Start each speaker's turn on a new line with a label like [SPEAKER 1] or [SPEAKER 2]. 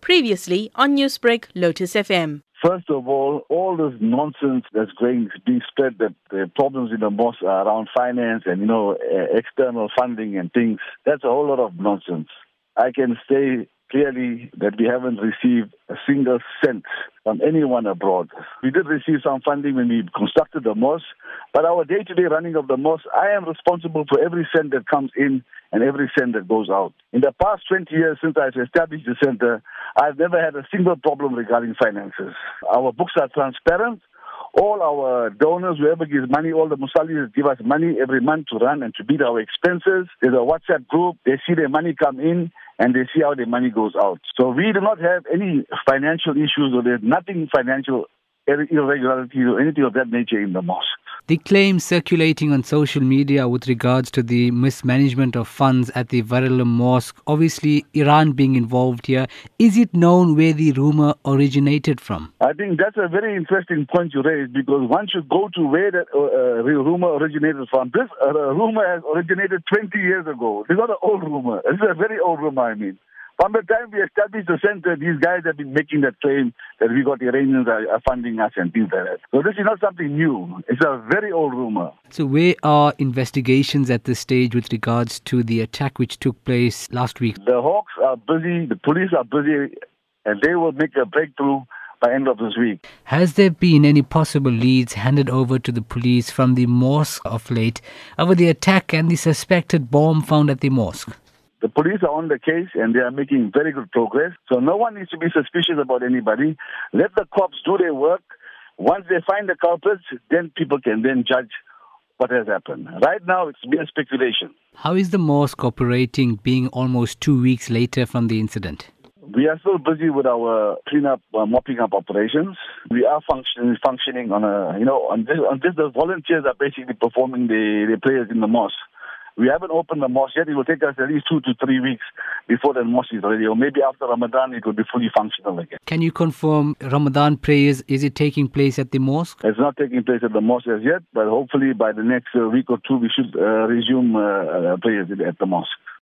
[SPEAKER 1] Previously on Newsbreak, Lotus FM.
[SPEAKER 2] First of all, all this nonsense that's going being spread that the problems in the mosque are around finance and you know uh, external funding and things. That's a whole lot of nonsense. I can say clearly that we haven't received a single cent from anyone abroad. We did receive some funding when we constructed the mosque, but our day-to-day running of the mosque, I am responsible for every cent that comes in and every cent that goes out. In the past 20 years since I've established the center, I've never had a single problem regarding finances. Our books are transparent. All our donors, whoever gives money, all the musallis give us money every month to run and to meet our expenses. There's a WhatsApp group. They see their money come in and they see how the money goes out. So we do not have any financial issues or there's nothing financial irregularities or anything of that nature in the mosque.
[SPEAKER 3] The claims circulating on social media with regards to the mismanagement of funds at the Verulam Mosque, obviously Iran being involved here, is it known where the rumor originated from?
[SPEAKER 2] I think that's a very interesting point you raised because once you go to where that uh, uh, rumor originated from, this uh, rumor has originated 20 years ago. It's not an old rumor. It's a very old rumor, I mean. From the time we established the center, these guys have been making that claim that we got Iranians are funding us and things like that. So this is not something new. It's a very old rumor.
[SPEAKER 3] So where are investigations at this stage with regards to the attack which took place last week?
[SPEAKER 2] The Hawks are busy, the police are busy, and they will make a breakthrough by end of this week.
[SPEAKER 3] Has there been any possible leads handed over to the police from the mosque of late over the attack and the suspected bomb found at the mosque?
[SPEAKER 2] The police are on the case and they are making very good progress. So no one needs to be suspicious about anybody. Let the cops do their work. Once they find the culprits, then people can then judge what has happened. Right now, it's mere speculation.
[SPEAKER 3] How is the mosque operating being almost two weeks later from the incident?
[SPEAKER 2] We are still busy with our cleanup, uh, mopping up operations. We are functioning, functioning on a, you know, on this, on this, the volunteers are basically performing the, the prayers in the mosque. We haven't opened the mosque yet. It will take us at least two to three weeks before the mosque is ready, or maybe after Ramadan it will be fully functional again.
[SPEAKER 3] Can you confirm Ramadan prayers? Is it taking place at the mosque?
[SPEAKER 2] It's not taking place at the mosque as yet, but hopefully by the next uh, week or two we should uh, resume uh, uh prayers at the mosque.